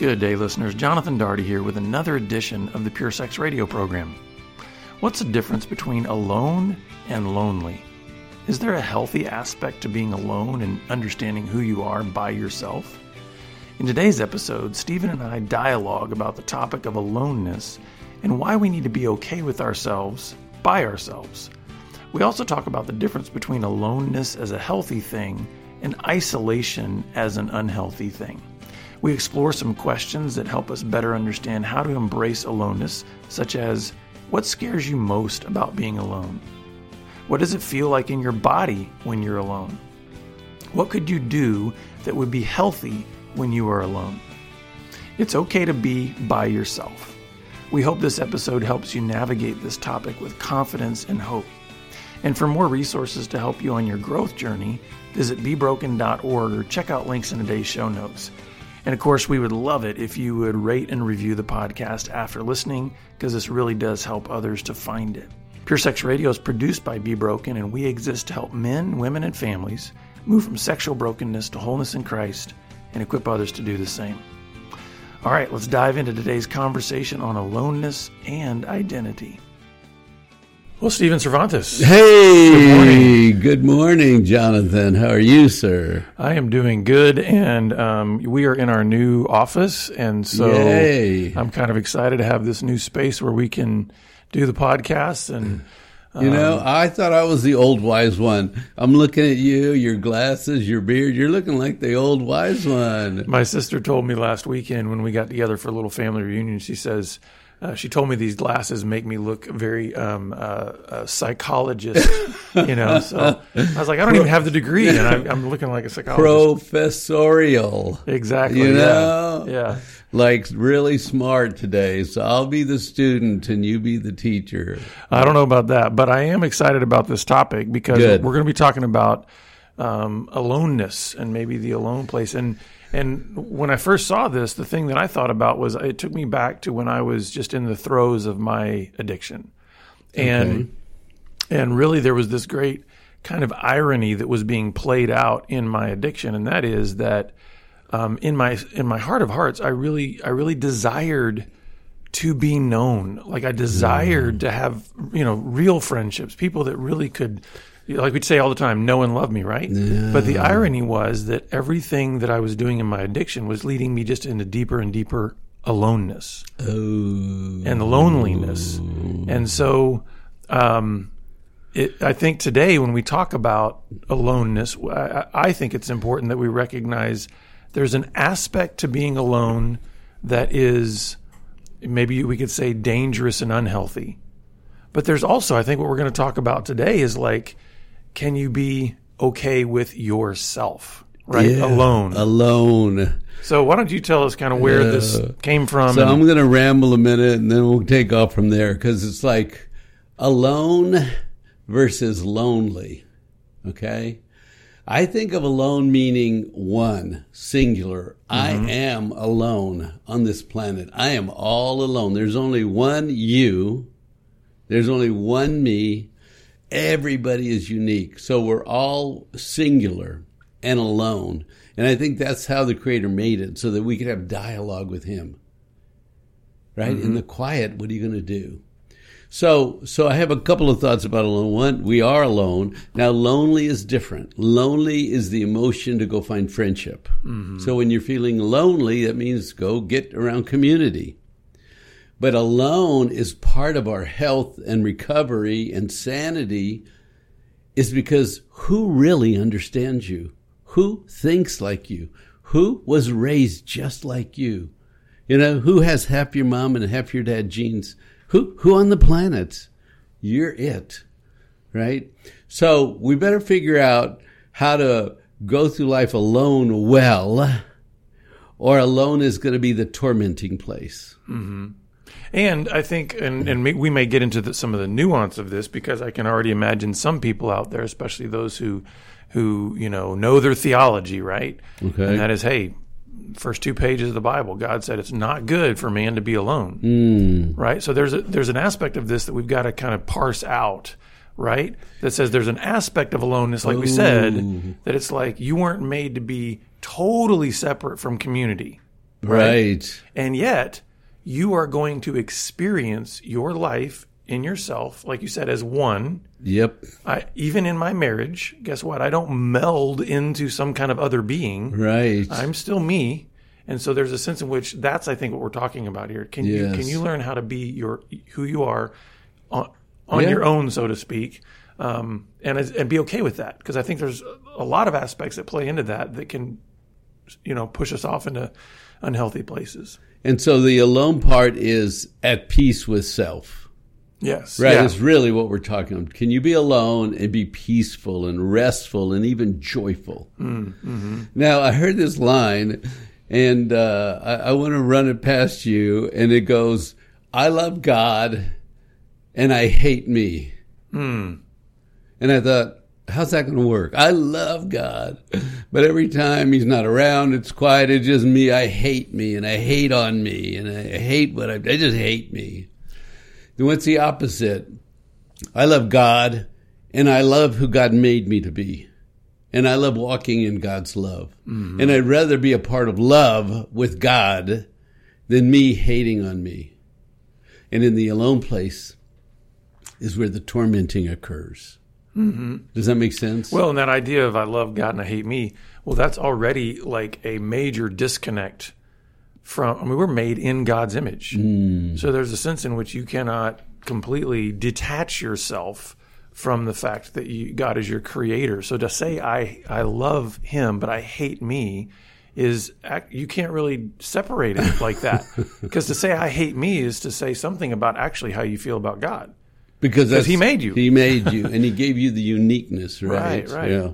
Good day, listeners. Jonathan Daugherty here with another edition of the Pure Sex Radio program. What's the difference between alone and lonely? Is there a healthy aspect to being alone and understanding who you are by yourself? In today's episode, Stephen and I dialogue about the topic of aloneness and why we need to be okay with ourselves by ourselves. We also talk about the difference between aloneness as a healthy thing and isolation as an unhealthy thing. We explore some questions that help us better understand how to embrace aloneness, such as what scares you most about being alone? What does it feel like in your body when you're alone? What could you do that would be healthy when you are alone? It's okay to be by yourself. We hope this episode helps you navigate this topic with confidence and hope. And for more resources to help you on your growth journey, visit bebroken.org or check out links in today's show notes. And of course, we would love it if you would rate and review the podcast after listening, because this really does help others to find it. Pure Sex Radio is produced by Be Broken, and we exist to help men, women, and families move from sexual brokenness to wholeness in Christ and equip others to do the same. All right, let's dive into today's conversation on aloneness and identity. Well, Stephen Cervantes. Hey, good morning. good morning. Jonathan. How are you, sir? I am doing good, and um, we are in our new office, and so Yay. I'm kind of excited to have this new space where we can do the podcast. And you know, I thought I was the old wise one. I'm looking at you, your glasses, your beard. You're looking like the old wise one. my sister told me last weekend when we got together for a little family reunion. She says. Uh, she told me these glasses make me look very um, uh, a psychologist, you know. So I was like, I don't even have the degree, and I'm, I'm looking like a psychologist. Professorial. Exactly. You yeah. know? Yeah. Like really smart today. So I'll be the student and you be the teacher. I don't know about that, but I am excited about this topic because Good. we're going to be talking about um, aloneness and maybe the alone place. And and when I first saw this, the thing that I thought about was it took me back to when I was just in the throes of my addiction, and and really there was this great kind of irony that was being played out in my addiction, and that is that um, in my in my heart of hearts, I really I really desired to be known. Like I desired to have you know real friendships, people that really could. Like we'd say all the time, know and love me, right? But the irony was that everything that I was doing in my addiction was leading me just into deeper and deeper aloneness Oh. and loneliness. And so, um, it, I think today when we talk about aloneness, I, I think it's important that we recognize there's an aspect to being alone that is maybe we could say dangerous and unhealthy. But there's also, I think, what we're going to talk about today is like, can you be okay with yourself, right? Yeah. Alone. Alone. so why don't you tell us kind of where this came from? So and- I'm going to ramble a minute and then we'll take off from there because it's like alone versus lonely. Okay. I think of alone meaning one, singular. I mm-hmm. am alone on this planet. I am all alone. There's only one you. There's only one me. Everybody is unique. So we're all singular and alone. And I think that's how the Creator made it so that we could have dialogue with Him right? In mm-hmm. the quiet, what are you going to do? So, so I have a couple of thoughts about alone. One, we are alone. Now, lonely is different. Lonely is the emotion to go find friendship. Mm-hmm. So when you're feeling lonely, that means go get around community. But alone is part of our health and recovery and sanity is because who really understands you? Who thinks like you? Who was raised just like you? You know, who has half your mom and half your dad genes? Who who on the planet? You're it. Right? So we better figure out how to go through life alone well, or alone is going to be the tormenting place. Mm-hmm. And I think, and, and may- we may get into the, some of the nuance of this because I can already imagine some people out there, especially those who, who you know know their theology, right? Okay. And that is, hey, first two pages of the Bible, God said it's not good for man to be alone, Mm. right? So there's a, there's an aspect of this that we've got to kind of parse out, right? That says there's an aspect of aloneness, like we said, that it's like you weren't made to be totally separate from community. Right. And yet, you are going to experience your life in yourself, like you said, as one. Yep. I, even in my marriage, guess what? I don't meld into some kind of other being. Right. I'm still me. And so there's a sense in which that's, I think, what we're talking about here. Can you can you learn how to be your who you are on, on Yeah. your own, so to speak, um, and and be okay with that? Because I think there's a lot of aspects that play into that that can, you know, push us off into unhealthy places. And so the alone part is at peace with self. Yes, Right. Yeah. Is really what we're talking about. Can you be alone and be peaceful and restful and even joyful? Mm-hmm. Now, I heard this line and uh, I, I want to run it past you. And it goes, I love God and I hate me. Hmm. And I thought, how's that going to work? I love God, but every time he's not around, it's quiet. It's just me. I hate me and I hate on me and I hate what I, I just hate me. Then what's the opposite? I love God and I love who God made me to be. And I love walking in God's love. Mm-hmm. And I'd rather be a part of love with God than me hating on me. And in the alone place is where the tormenting occurs. Mm-hmm. Does that make sense? Well, and that idea of I love God and I hate me, well, that's already like a major disconnect from, I mean, we're made in God's image. Mm. So there's a sense in which you cannot completely detach yourself from the fact that you, God is your creator. So to say I, I love him, but I hate me is you can't really separate it like that. Because to say I hate me is to say something about actually how you feel about God. Because that's- he made you. He made you, and he gave you the uniqueness, right? Right, right. Yeah.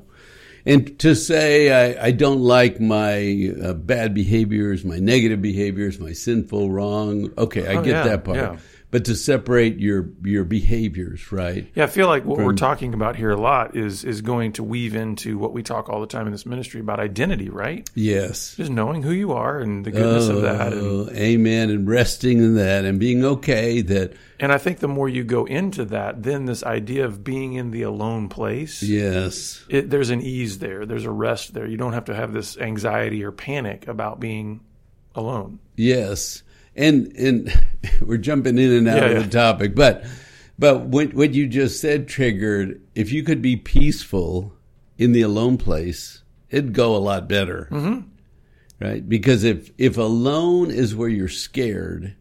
And to say I, I don't like my uh, bad behaviors, my negative behaviors, my sinful wrong. Okay, I Oh, get yeah, that part. yeah. But to separate your your behaviors, right? Yeah, I feel like what we're talking about here a lot is is going to weave into what we talk all the time in this ministry about identity, right? Yes. Just knowing who you are and the goodness of that. And, Oh, amen. And resting in that and being okay that and I think the more you go into that, then this idea of being in the alone place, yes, it, there's an ease there. There's a rest there. You don't have to have this anxiety or panic about being alone. Yes, and and we're jumping in and out Yeah, of yeah. the topic, but but what what you just said triggered. If you could be peaceful in the alone place, it'd go a lot better, mm-hmm. right? Because if if alone is where you're scared,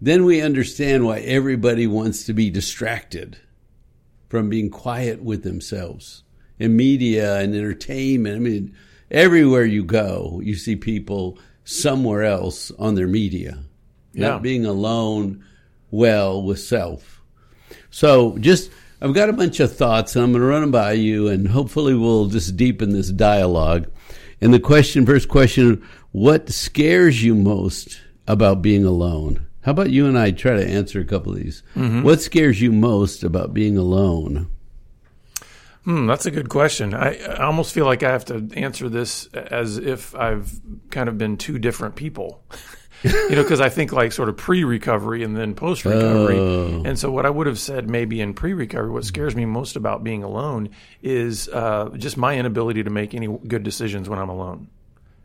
then we understand why everybody wants to be distracted from being quiet with themselves. In media and entertainment, I mean, everywhere you go, you see people somewhere else on their media, Yeah. not being alone well with self. So just, I've got a bunch of thoughts and I'm going to run them by you and hopefully we'll just deepen this dialogue. And the question, first question, what scares you most about being alone? How about you and I try to answer a couple of these? What scares you most about being alone? Hmm, that's a good question. I, I almost feel like I have to answer this as if I've kind of been two different people. you know, because I think like sort of pre-recovery and then post-recovery. Oh. And so what I would have said maybe in pre-recovery, what scares me most about being alone is uh, just my inability to make any good decisions when I'm alone.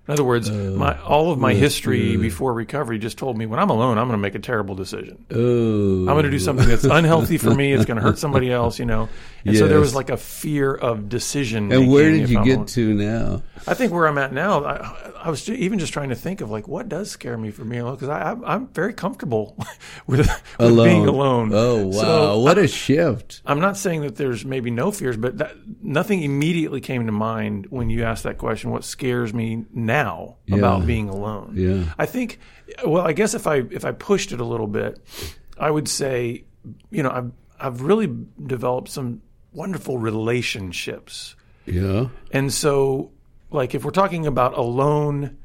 In other words, my all of my history before recovery just told me when I'm alone, I'm going to make a terrible decision. Oh, I'm going to do something that's unhealthy for me. It's going to hurt somebody else, you know. And so there was like a fear of decision. and where did you I'm get alone. to now? I think where I'm at now, I, I was even just trying to think of like what does scare me for being alone because I'm, I'm very comfortable with, with Alone. being alone. Oh wow, So what a shift! I'm not saying that there's maybe no fears, but that, nothing immediately came to mind when you asked that question. What scares me now about being alone? Yeah. I think. Well, I guess if I if I pushed it a little bit, I would say, you know, I've I've really developed some wonderful relationships, Yeah, and so like if we're talking about alone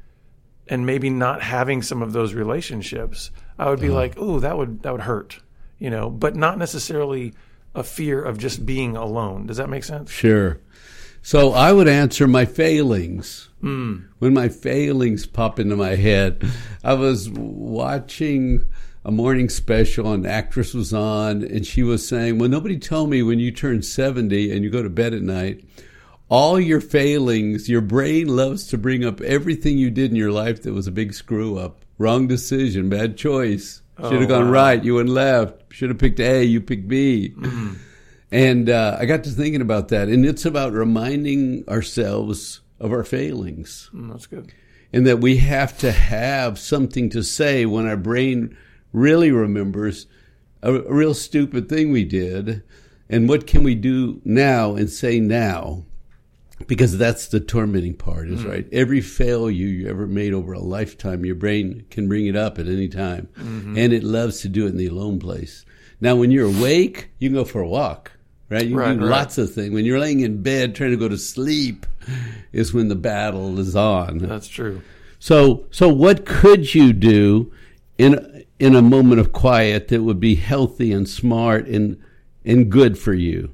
and maybe not having some of those relationships, I would be like, oh, that would that would hurt, you know, but not necessarily a fear of just being alone. Does that make sense? sure. So I would answer my failings. Hmm. When my failings pop into my head, I was watching a morning special, an actress was on, and she was saying, "Well, nobody told me when you turn seventy and you go to bed at night." all your failings, your brain loves to bring up everything you did in your life that was a big screw up, wrong decision, bad choice. Should have Oh, gone wow. right, you went left. Should have picked A, you picked B. Mm-hmm. And uh, I got to thinking about that, and it's about reminding ourselves of our failings Mm, that's good. and that we have to have something to say when our brain really remembers a, a real stupid thing we did. And what can we do now and say now? Because that's the tormenting part is hmm. right? Every failure you ever made over a lifetime your brain can bring it up at any time. Mm-hmm. And it loves to do it in the alone place. Now when you're awake you can go for a walk right? You can Right, do right. lots of things. When you're laying in bed trying to go to sleep is when the battle is on. That's true. so, so what could you do in in a moment of quiet that would be healthy and smart and and good for you?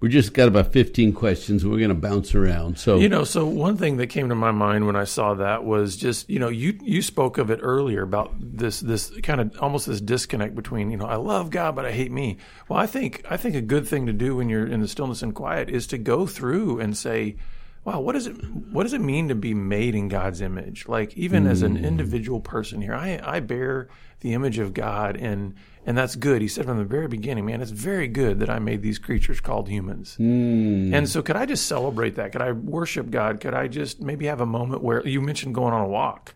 We just got about fifteen questions. We're going to bounce around. So, You know, so one thing that came to my mind when I saw that was just, you know, you you spoke of it earlier about this this kind of almost this disconnect between, you know, I love God but I hate me. Well, I think I think a good thing to do when you're in the stillness and quiet is to go through and say, wow, what does it what does it mean to be made in God's image? Like even as an individual person here, I I bear the image of God and and that's good. He said from the very beginning, man, it's very good that I made these creatures called humans. And so, could I just celebrate that? Could I worship God? Could I just maybe have a moment where you mentioned going on a walk?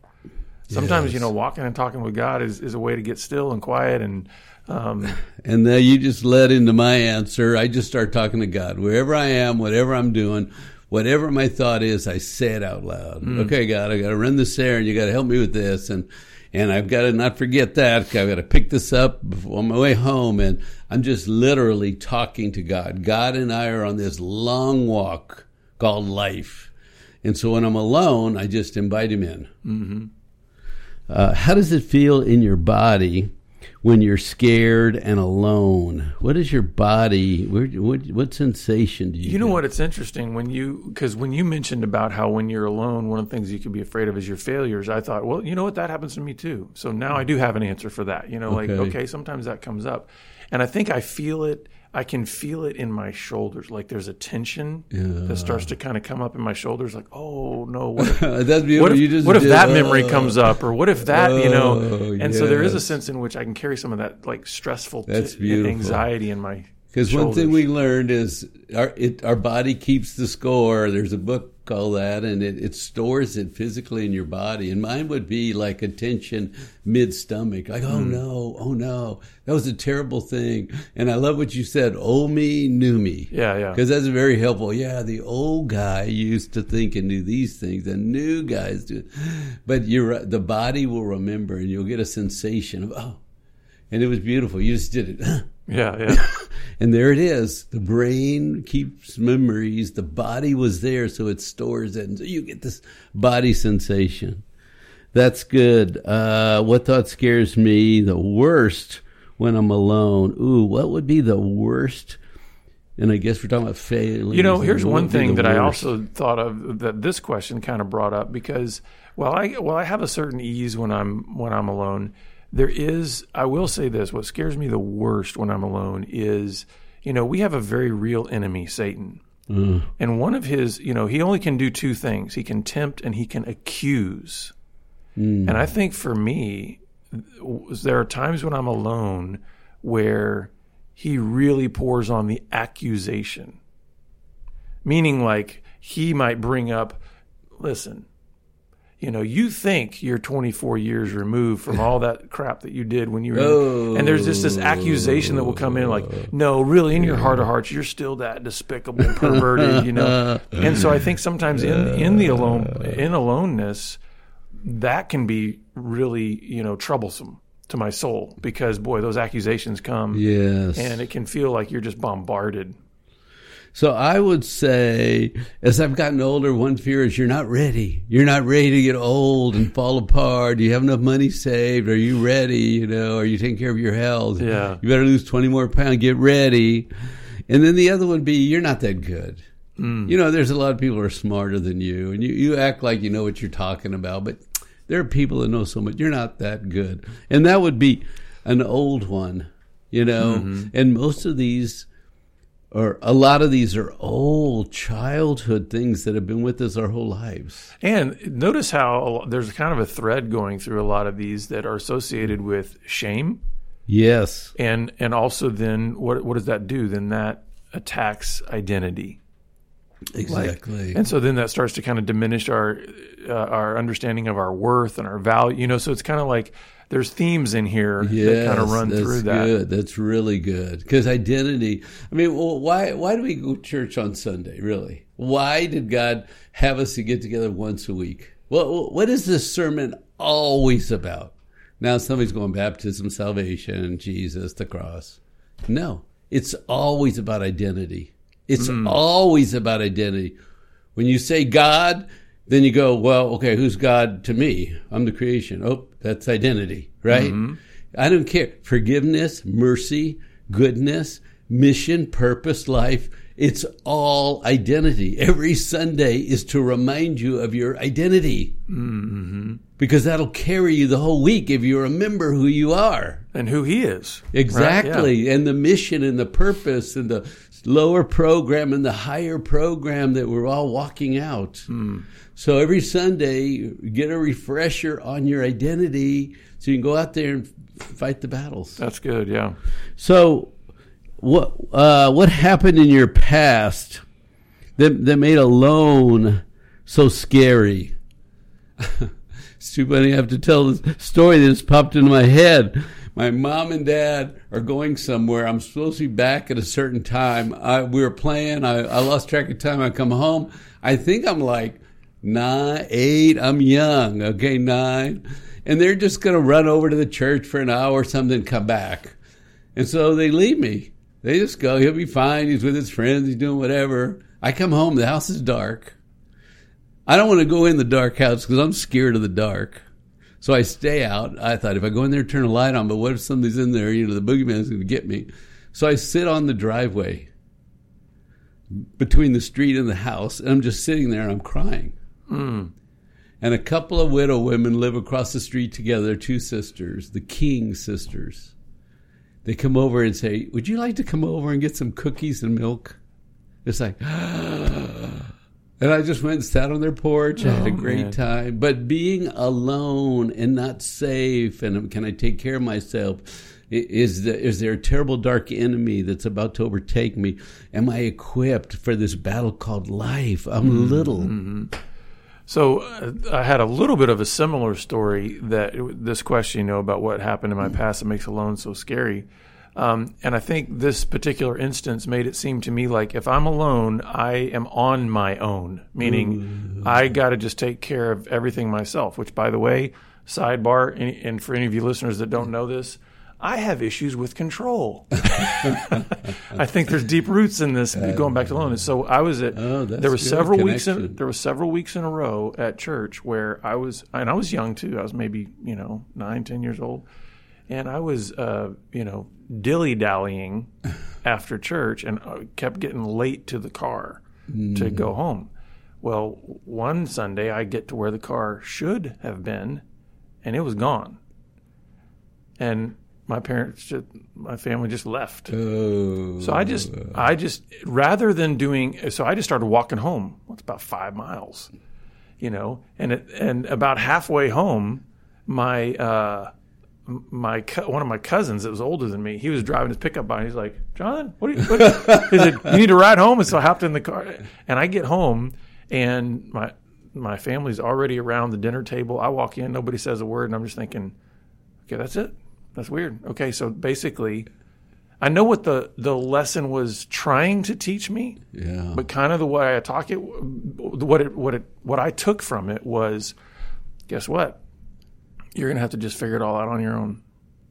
Sometimes, you know, walking and talking with God is, is a way to get still and quiet. And um, and then you just led into my answer. I just start talking to God wherever I am, whatever I'm doing. Whatever my thought is, I say it out loud. Okay, God, I got to run this errand. You got to help me with this, and and I've got to not forget that. I've got to pick this up on my way home, and I'm just literally talking to God. God and I are on this long walk called life, and so when I'm alone, I just invite Him in. mm-hmm. Uh, how does it feel in your body when you're scared and alone? What is your body? Where, what, what sensation do you? You know get? what? It's interesting when you because when you mentioned about how when you're alone, one of the things you could be afraid of is your failures. I thought, well, you know what? That happens to me too. So now I do have an answer for that. You know, like Okay. okay, sometimes that comes up, and I think I feel it. I can feel it in my shoulders. Like there's a tension that starts to kind of come up in my shoulders. Like, oh no, what if, That's beautiful. what if, you just what if did- that memory oh. comes up, or what if that, you know? Oh, And so there is a sense in which I can carry some of that like stressful t- anxiety in my. Because one thing we learned is our it, our body keeps the score. There's a book called that, and it, it stores it physically in your body. And mine would be like a tension mid stomach, like oh hmm. no, oh no, that was a terrible thing. And I love what you said, old me, new me. Yeah, yeah. Because that's very helpful. Yeah, the old guy used to think and do these things, and new guys do. But you're right, the body will remember, and you'll get a sensation of oh, and it was beautiful. You just did it. Yeah, yeah. And there it is. The brain keeps memories. The body was there, so it stores it. And so you get this body sensation. That's good. Uh, what thought scares me the worst when I'm alone? Ooh, what would be the worst? And I guess we're talking about failing. You know, here's one thing that I also thought of that this question kind of brought up because well, I while I have a certain ease when I'm when I'm alone, there is I will say this: what scares me the worst when I'm alone is you know we have a very real enemy, Satan, mm. and one of his you know he only can do two things: he can tempt and he can accuse. Mm. And I think for me, there are times when I'm alone where he really pours on the accusation. Meaning like he might bring up listen you know you think you're 24 years removed from all that crap that you did when you were in, and there's just this accusation that will come in like no really in your heart of hearts you're still that despicable perverted you know and so i think sometimes in in the alone in aloneness that can be really you know troublesome to my soul because boy those accusations come Yes. and it can feel like you're just bombarded So I would say, as I've gotten older, one fear is you're not ready. You're not ready to get old and fall apart. Do you have enough money saved? Are you ready? You know, are you taking care of your health? Yeah. You better lose 20 more pounds. Get ready. And then the other one would be, you're not that good. Mm. You know, there's a lot of people who are smarter than you, and you, you act like you know what you're talking about, but there are people that know so much. You're not that good. And that would be an old one, you know? Mm-hmm. And most of these or a lot of these are old childhood things that have been with us our whole lives. And notice how there's kind of a thread going through a lot of these that are associated with shame. Yes. And and also then what what does that do? Then that attacks identity. Exactly. Like, and so then that starts to kind of diminish our uh, our understanding of our worth and our value. You know, so it's kind of like there's themes in here yes, that kind of run that's through that. Good. That's really good because identity. I mean, well, why why do we go to church on Sunday? Really, why did God have us to get together once a week? Well, what is this sermon always about? Now somebody's going baptism, salvation, Jesus, the cross. No, it's always about identity. It's mm. always about identity. When you say God, then you go, well, okay, who's God to me? I'm the creation. Oh, that's identity, right? Mm-hmm. I don't care. Forgiveness, mercy, goodness, mission, purpose, life. It's all identity. Every Sunday is to remind you of your identity. Mm-hmm. Because that'll carry you the whole week if you remember who you are. And who He is. Exactly. Right? Yeah. And the mission and the purpose and the lower program and the higher program that we're all walking out. Mm. So every Sunday, get a refresher on your identity so you can go out there and fight the battles. That's good, yeah. So, what uh, what happened in your past that that made alone so scary? it's too funny. I have to tell this story that just popped into my head. My mom and dad are going somewhere. I'm supposed to be back at a certain time. I, we were playing. I, I lost track of time. I come home. I think I'm like nine, eight. I'm young. Okay, nine. And they're just going to run over to the church for an hour or something, come back. And so they leave me. They just go. He'll be fine. He's with his friends. He's doing whatever. I come home. The house is dark. I don't want to go in the dark house because I'm scared of the dark. So I stay out. I thought if I go in there and turn a light on, but what if somebody's in there? You know, the boogeyman's going to get me. So I sit on the driveway between the street and the house, and I'm just sitting there and I'm crying. Mm. And a couple of widow women live across the street together, two sisters, the King sisters. They come over and say, Would you like to come over and get some cookies and milk? It's like, and I just went and sat on their porch. I had a oh, great man. time. But being alone and not safe, and can I take care of myself? Is, the, is there a terrible dark enemy that's about to overtake me? Am I equipped for this battle called life? I'm mm-hmm. little. Mm-hmm. So uh, I had a little bit of a similar story that this question, you know, about what happened in my past that makes alone so scary. Um, and I think this particular instance made it seem to me like if I'm alone, I am on my own, meaning Ooh. I got to just take care of everything myself. Which, by the way, sidebar, and, and for any of you listeners that don't know this, I have issues with control. I think there's deep roots in this going back to alone. And so I was at oh, there were several connection. weeks in there were several weeks in a row at church where I was and I was young too. I was maybe, you know, nine, ten years old. And I was uh, you know, dilly dallying after church and uh, kept getting late to the car mm. to go home. Well, one Sunday I get to where the car should have been and it was gone. And my parents just, my family just left. Oh. So I just I just rather than doing so I just started walking home. Well, it's about five miles, you know, and it, and about halfway home, my uh, my one of my cousins that was older than me, he was driving his pickup by, and he's like, "John, what are you? What, he said, you need to ride home." And so I hopped in the car, and I get home, and my my family's already around the dinner table. I walk in, nobody says a word, and I'm just thinking, "Okay, that's it." That's weird. Okay, so basically, I know what the the lesson was trying to teach me. Yeah. But kind of the way I talk it, what it what it what I took from it was, guess what? You're gonna have to just figure it all out on your own.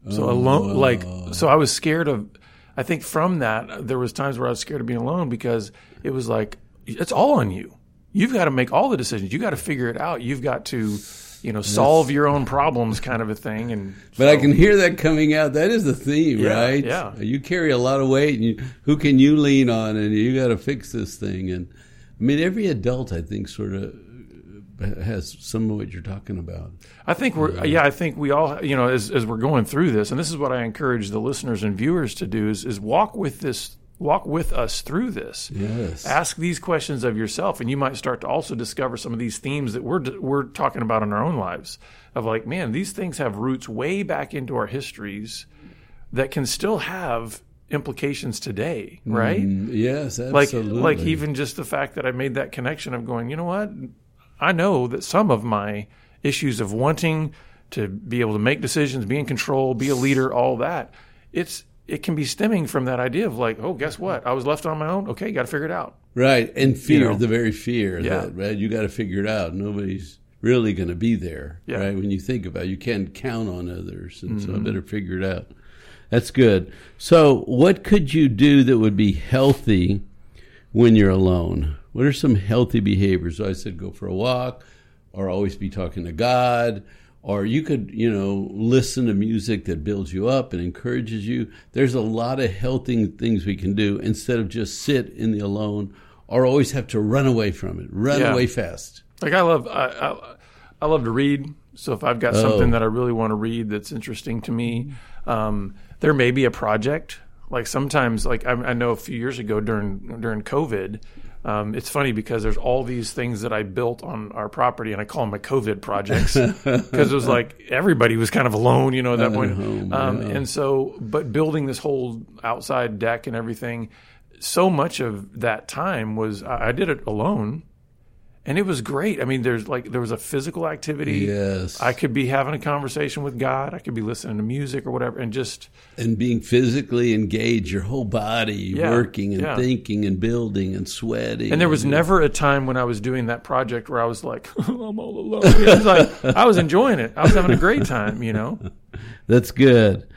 So oh. alone, like, so I was scared of. I think from that there was times where I was scared of being alone because it was like it's all on you. You've got to make all the decisions. You got to figure it out. You've got to you know, solve your own problems kind of a thing. And but I can hear that coming out. That is the theme, yeah, right? Yeah. You carry a lot of weight, and you, who can you lean on? And you got to fix this thing. And I mean, every adult, I think, sort of has some of what you're talking about. I think we're yeah. I think we all you know as as we're going through this, and this is what I encourage the listeners and viewers to do is is walk with this walk with us through this. Yes. Ask these questions of yourself, and you might start to also discover some of these themes that we're we're talking about in our own lives. Of like, man, these things have roots way back into our histories that can still have implications today, right? Mm, yes, like absolutely. like even just the fact that I made that connection of going, you know what? I know that some of my issues of wanting to be able to make decisions, be in control, be a leader, all that, it's it can be stemming from that idea of like, oh, guess what? I was left on my own. Okay, got to figure it out. Right, and fear, know? the very fear Yeah. that right, you got to figure it out. Nobody's really going to be there, Yeah. right? When you think about, it, you can't count on others, and Mm-hmm. so I better figure it out. That's good. So, what could you do that would be healthy when you're alone? What are some healthy behaviors? I said go for a walk, or always be talking to God, or you could, you know, listen to music that builds you up and encourages you. There's a lot of healthy things we can do instead of just sit in the alone or always have to run away from it, run Yeah. away fast. Like I love I, I, I love to read. So if I've got Oh. something that I really want to read that's interesting to me, um, there may be a project. Like sometimes, like I, I know a few years ago during during COVID, um, it's funny because there's all these things that I built on our property, and I call them my COVID projects because it was like everybody was kind of alone, you know, at that point. home, um, yeah. And so, but building this whole outside deck and everything, so much of that time was I, I did it alone and it was great. I mean, there's like there was a physical activity. Yes. I could be having a conversation with God. I could be listening to music or whatever, and just and being physically engaged, your whole body Yeah, working and yeah. thinking and building and sweating. and there was never a time when I was doing that project where I was like, I'm all alone. It was like I was enjoying it. I was having a great time. You know. That's good.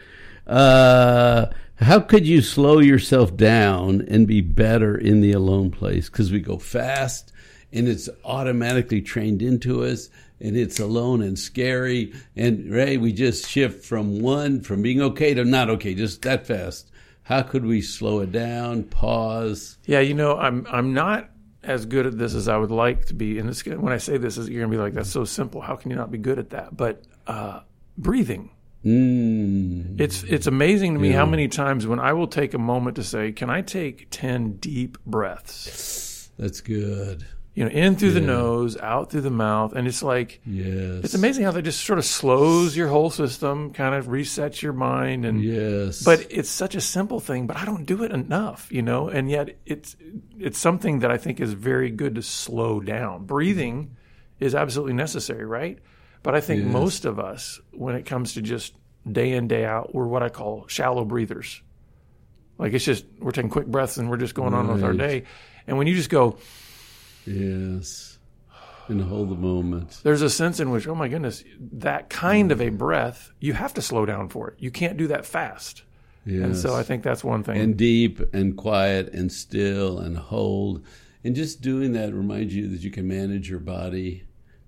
Uh, how could you slow yourself down and be better in the alone place? Because we go fast and it's automatically trained into us and it's alone and scary. And Ray, we just shift from one, from being okay to not okay, just that fast. How could we slow it down, pause? Yeah, you know, I'm I'm not as good at this as I would like to be. And this, when I say this, is you're gonna be like, "That's so simple. How can you not be good at that?" But uh, breathing. Mm, It's it's amazing to me how many times when I will take a moment to say, "Can I take ten deep breaths?" that's good. You know, in through the nose, out through the mouth, and it's like Yes. it's amazing how that just sort of slows your whole system, kind of resets your mind, and Yes. but it's such a simple thing, but I don't do it enough, you know. And yet, it's it's something that I think is very good to slow down. Breathing is absolutely necessary, right? But I think Yes. most of us, when it comes to just day in day out, we're what I call shallow breathers. Like it's just we're taking quick breaths and we're just going on with our day. And when you just go, yes. And hold the moment. there's a sense in which, oh my goodness, that kind of a mm. breath, you have to slow down for it. You can't do that fast. Yes. And so I think that's one thing. and deep and quiet and still and hold. And just doing that reminds you that you can manage your body.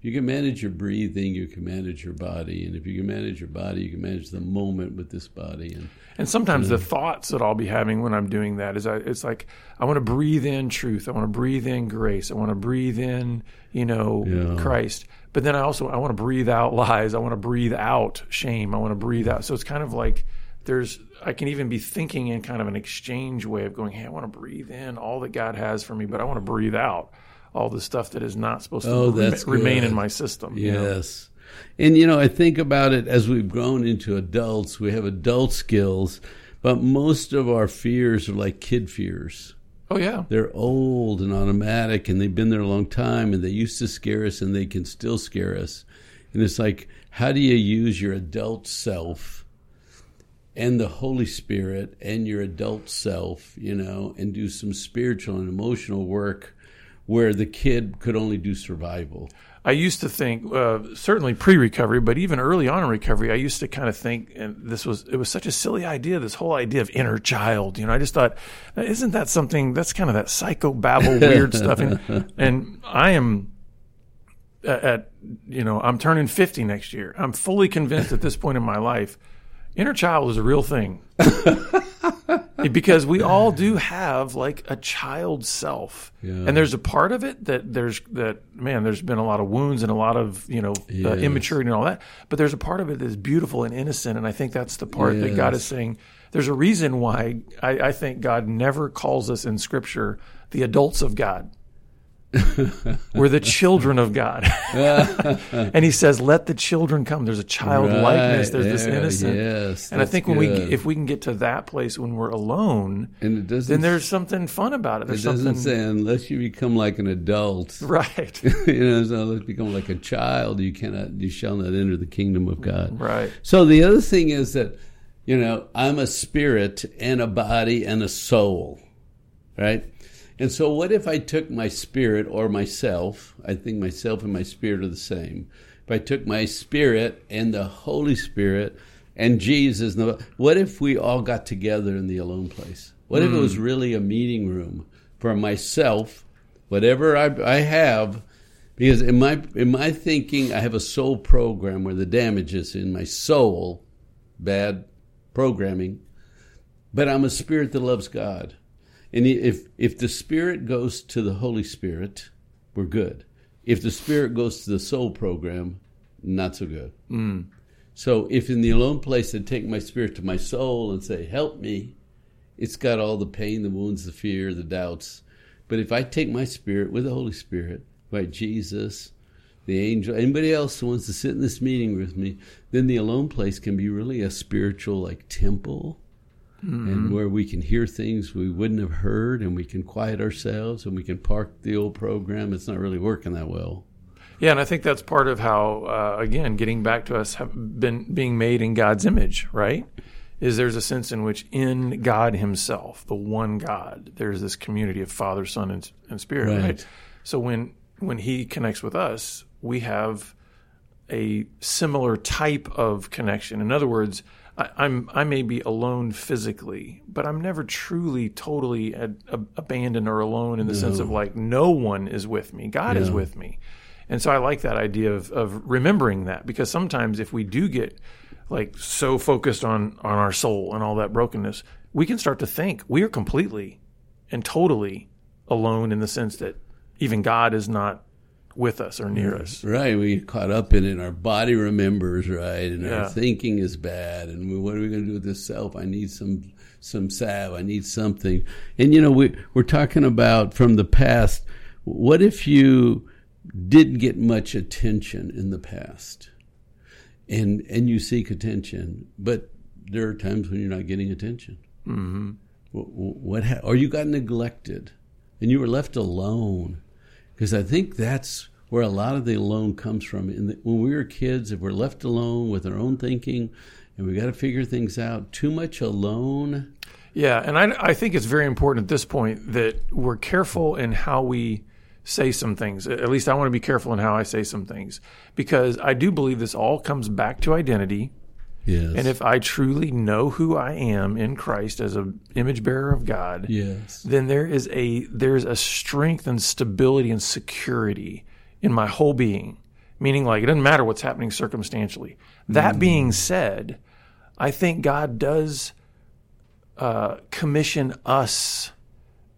You can manage your breathing, you can manage your body. And if you can manage your body, you can manage the moment with this body. And And sometimes the uh, thoughts that I'll be having when I'm doing that is I, it's like I want to breathe in truth. I want to breathe in grace. I want to breathe in, you know, Yeah. Christ. But then I also I want to breathe out lies. I want to breathe out shame. I want to breathe out. So it's kind of like there's I can even be thinking in kind of an exchange way of going, hey, I want to breathe in all that God has for me, but I want to breathe out all the stuff that is not supposed to Oh, rema- that's remain in my system. you know? yes. And, you know, I think about it as we've grown into adults, we have adult skills, but most of our fears are like kid fears. Oh yeah. they're old and automatic and they've been there a long time and they used to scare us and they can still scare us. And it's like, how do you use your adult self and the Holy Spirit and your adult self, you know, and do some spiritual and emotional work where the kid could only do survival? I used to think, uh, certainly pre-recovery, but even early on in recovery, I used to kind of think, and this was it was such a silly idea. This whole idea of inner child, you know, I just thought, isn't that something that's kind of that psychobabble weird stuff? And, and I am at, at, you know, I'm turning 50 next year. I'm fully convinced at this point in my life, inner child is a real thing. because we all do have like a child self, Yeah. and there's a part of it that there's that man. There's been a lot of wounds and a lot of you know uh, immaturity and all that, but there's a part of it that's beautiful and innocent, and I think that's the part that God is saying. There's a reason why I, I think God never calls us in Scripture the adults of God. We're the children of God. and he says, let the children come. There's a childlikeness. Right There's this there, innocent. yes, and I think when we, if we can get to that place when we're alone, And it doesn't. then there's something fun about it. it doesn't something, say unless you become like an adult. right, you know, so unless you become like a child, you cannot, you shall not enter the kingdom of God. right. So the other thing is that, you know, I'm a spirit and a body and a soul, right? And so what if I took my spirit or myself, I think myself and my spirit are the same. If I took my spirit and the Holy Spirit and Jesus, and the- what if we all got together in the alone place? What if it was hmm. really a meeting room for myself, whatever I, I have, because in my in my thinking, I have a soul program where the damage is in my soul, bad programming, but I'm a spirit that loves God. And if if the spirit goes to the Holy Spirit, we're good. If the spirit goes to the soul program, not so good. Mm. So if in the alone place I take my spirit to my soul and say, "Help me," it's got all the pain, the wounds, the fear, the doubts. But if I take my spirit with the Holy Spirit, by Jesus, the angel, anybody else who wants to sit in this meeting with me, then the alone place can be really a spiritual like temple. And where we can hear things we wouldn't have heard, and we can quiet ourselves, and we can park the old program. It's not really working that well. Yeah, and I think that's part of how, uh, again, getting back to us have been being made in God's image, right? Is there's a sense in which in God Himself, the one God, there's this community of Father, Son, and, and Spirit, right. Right. So when when He connects with us, we have a similar type of connection. In other words, I, I'm I may be alone physically, but I'm never truly, totally ad, ab- abandoned or alone in the sense of like no one is with me. God is with me, and so I like that idea of of remembering that because sometimes if we do get like so focused on on our soul and all that brokenness, we can start to think we are completely and totally alone in the sense that even God is not with us or near us. Right, we caught up in it. and Our body remembers, right, and Yeah. our thinking is bad. And we, what are we going to do with this self? I need some some salve. I need something. And you know, we we're talking about from the past. What if you didn't get much attention in the past, and and you seek attention, but there are times when you're not getting attention. Mm-hmm. What, what ha- or you got neglected, and you were left alone because I think that's where a lot of the alone comes from. In the, when we were kids, if we're left alone with our own thinking, and we got to figure things out, too much alone. Yeah, and I, I think it's very important at this point that we're careful in how we say some things. At least I want to be careful in how I say some things because I do believe this all comes back to identity. Yes. And if I truly know who I am in Christ as an image bearer of God, yes. then there is a there's a strength and stability and security in my whole being. Meaning like it doesn't matter what's happening circumstantially. That being said, I think God does uh, commission us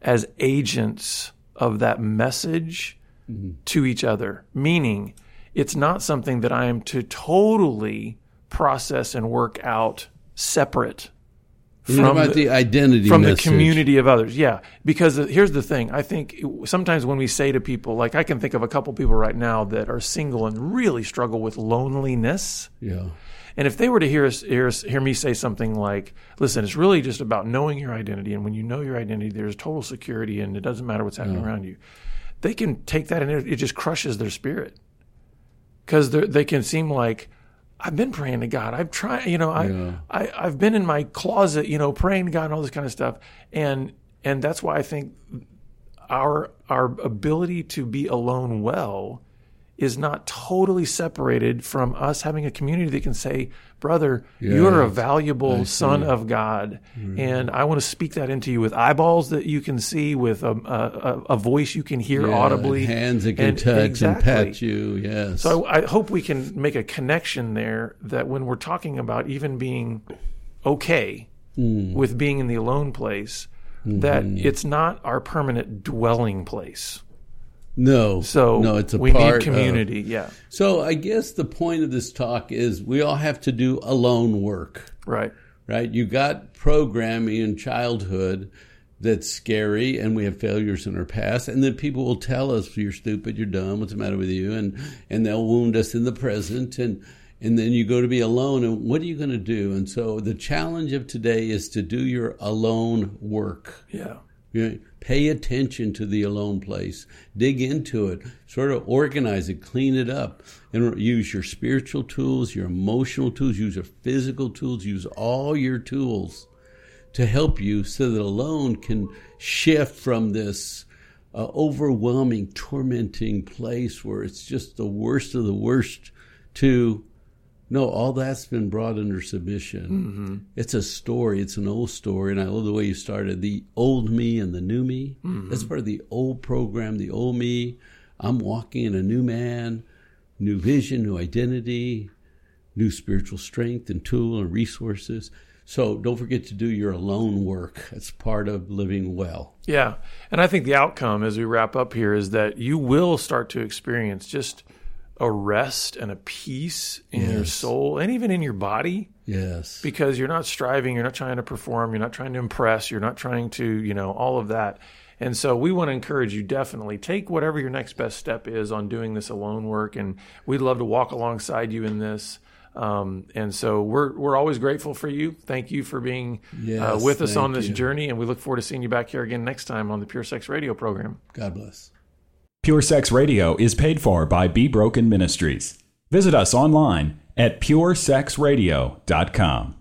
as agents of that message to each other. Meaning, it's not something that I am to totally process and work out separate from know about the- the, identity from message. the community of others. Yeah, because here's the thing. I think sometimes when we say to people, like I can think of a couple people right now that are single and really struggle with loneliness. Yeah. And if they were to hear us, hear us, hear me say something like, "Listen, it's really just about knowing your identity, and when you know your identity, there's total security, and it doesn't matter what's happening around you." They can take that and it, it just crushes their spirit because they can seem like I've been praying to God. I've tried, you know, I, Yeah. I I've been in my closet, you know, praying to God and all this kind of stuff, and and that's why I think our our ability to be alone well is not totally separated from us having a community that can say, brother, you are a valuable son of God, mm-hmm. and I want to speak that into you with eyeballs that you can see, with a a, a voice you can hear Yeah, audibly, hands that can and- touch exactly. and pat you. Yes. So I, I hope we can make a connection there that when we're talking about even being okay mm. with being in the alone place that mm-hmm. it's not our permanent dwelling place. No. So no, it's a we part need of- community. yeah, so I guess the point of this talk is we all have to do alone work. right. right? You got programming in childhood that's scary, and we have failures in our past, and then people will tell us you're stupid, you're dumb, what's the matter with you, and and they'll wound us in the present, and and then you go to be alone, and what are you going to do? And so the challenge of today is to do your alone work. Yeah, pay attention to the alone place. Dig into it. Sort of organize it, clean it up, and use your spiritual tools, your emotional tools, use your physical tools, use all your tools to help you so that alone can shift from this uh, overwhelming, tormenting place where it's just the worst of the worst to no, all that's been brought under submission. Mm-hmm. It's a story. It's an old story, and I love the way you started the old me and the new me. Mm-hmm. That's part of the old program, the old me. I'm walking in a new man, new vision, new identity, new spiritual strength and tool and resources. So don't forget to do your alone work. It's part of living well. yeah. And I think the outcome as we wrap up here is that you will start to experience just a rest and a peace in your soul and even in your body. Yes. because you're not striving, you're not trying to perform, you're not trying to impress, you're not trying to, you know, all of that. And so we want to encourage you definitely take whatever your next best step is on doing this alone work, and we'd love to walk alongside you in this. Um, and so we're we're always grateful for you. Thank you for being uh, with us on this you. journey, and we look forward to seeing you back here again next time on the Pure Sex Radio program. God bless. Pure Sex Radio is paid for by Be Broken Ministries. Visit us online at puresexradio.com.